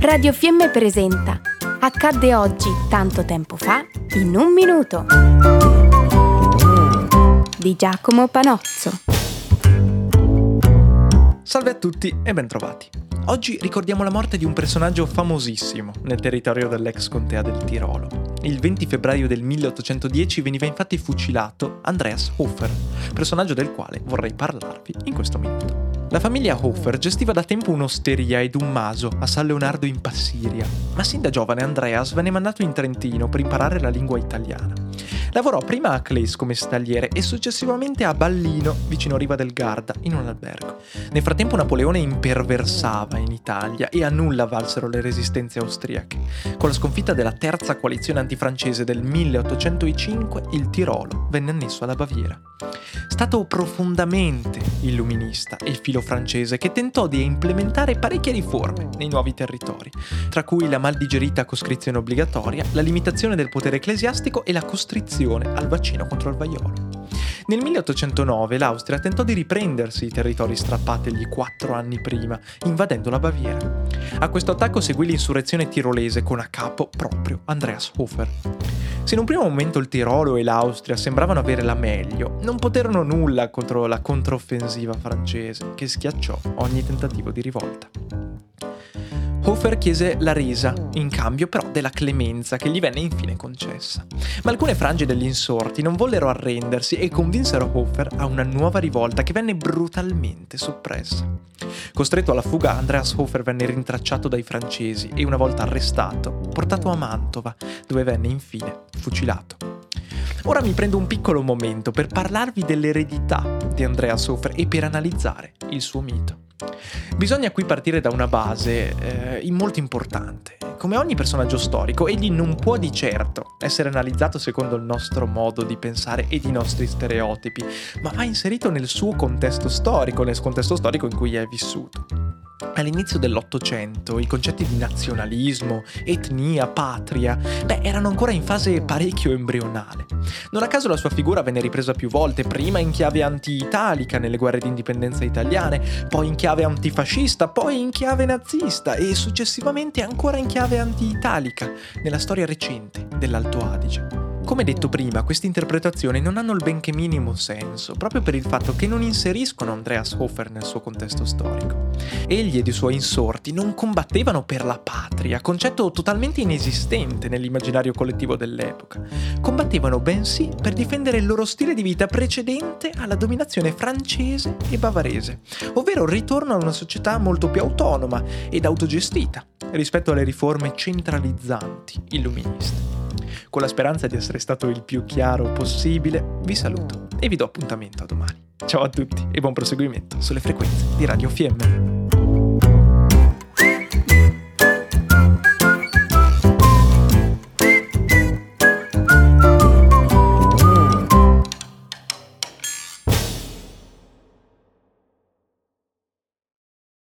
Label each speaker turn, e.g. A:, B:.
A: Radio Fiemme presenta Accadde oggi, tanto tempo fa, in un minuto. Di Giacomo Panozzo.
B: Salve a tutti e bentrovati. Oggi ricordiamo la morte di un personaggio famosissimo nel territorio dell'ex contea del Tirolo. Il 20 febbraio del 1810 veniva infatti fucilato Andreas Hofer, personaggio del quale vorrei parlarvi in questo minuto. La famiglia Hofer gestiva da tempo un'osteria ed un maso a San Leonardo in Passiria, ma sin da giovane Andreas venne mandato in Trentino per imparare la lingua italiana. Lavorò prima a Claes come stagliere e successivamente a Ballino, vicino Riva del Garda, in un albergo. Nel frattempo Napoleone imperversava in Italia e a nulla valsero le resistenze austriache. Con la sconfitta della terza coalizione antifrancese del 1805, il Tirolo venne annesso alla Baviera. Stato profondamente illuminista e filo-francese che tentò di implementare parecchie riforme nei nuovi territori, tra cui la maldigerita coscrizione obbligatoria, la limitazione del potere ecclesiastico e la costrizione al vaccino contro il vaiolo. Nel 1809 l'Austria tentò di riprendersi i territori strappategli quattro anni prima, invadendo la Baviera. A questo attacco seguì l'insurrezione tirolese con a capo proprio Andreas Hofer. Se in un primo momento il Tirolo e l'Austria sembravano avere la meglio, non poterono nulla contro la controffensiva francese, che schiacciò ogni tentativo di rivolta. Hofer chiese la resa, in cambio però della clemenza che gli venne infine concessa. Ma alcune frange degli insorti non vollero arrendersi e convinsero Hofer a una nuova rivolta che venne brutalmente soppressa. Costretto alla fuga, Andreas Hofer venne rintracciato dai francesi e una volta arrestato, portato a Mantova, dove venne infine fucilato. Ora mi prendo un piccolo momento per parlarvi dell'eredità di Andreas Hofer e per analizzare il suo mito. Bisogna qui partire da una base eh, molto importante. Come ogni personaggio storico, egli non può di certo essere analizzato secondo il nostro modo di pensare ed i nostri stereotipi, ma va inserito nel suo contesto storico, nel contesto storico in cui è vissuto. All'inizio dell'Ottocento i concetti di nazionalismo, etnia, patria, beh, erano ancora in fase parecchio embrionale. Non a caso la sua figura venne ripresa più volte, prima in chiave anti-italica nelle guerre di indipendenza italiane, poi in chiave antifascista, poi in chiave nazista e successivamente ancora in chiave anti-italica nella storia recente dell'Alto Adige. Come detto prima, queste interpretazioni non hanno il benché minimo senso, proprio per il fatto che non inseriscono Andreas Hofer nel suo contesto storico. Egli ed i suoi insorti non combattevano per la patria, concetto totalmente inesistente nell'immaginario collettivo dell'epoca. Combattevano bensì per difendere il loro stile di vita precedente alla dominazione francese e bavarese, ovvero il ritorno a una società molto più autonoma ed autogestita rispetto alle riforme centralizzanti illuministe. Con la speranza di essere stato il più chiaro possibile, vi saluto e vi do appuntamento a domani. Ciao a tutti e buon proseguimento sulle frequenze di Radio Fiemme.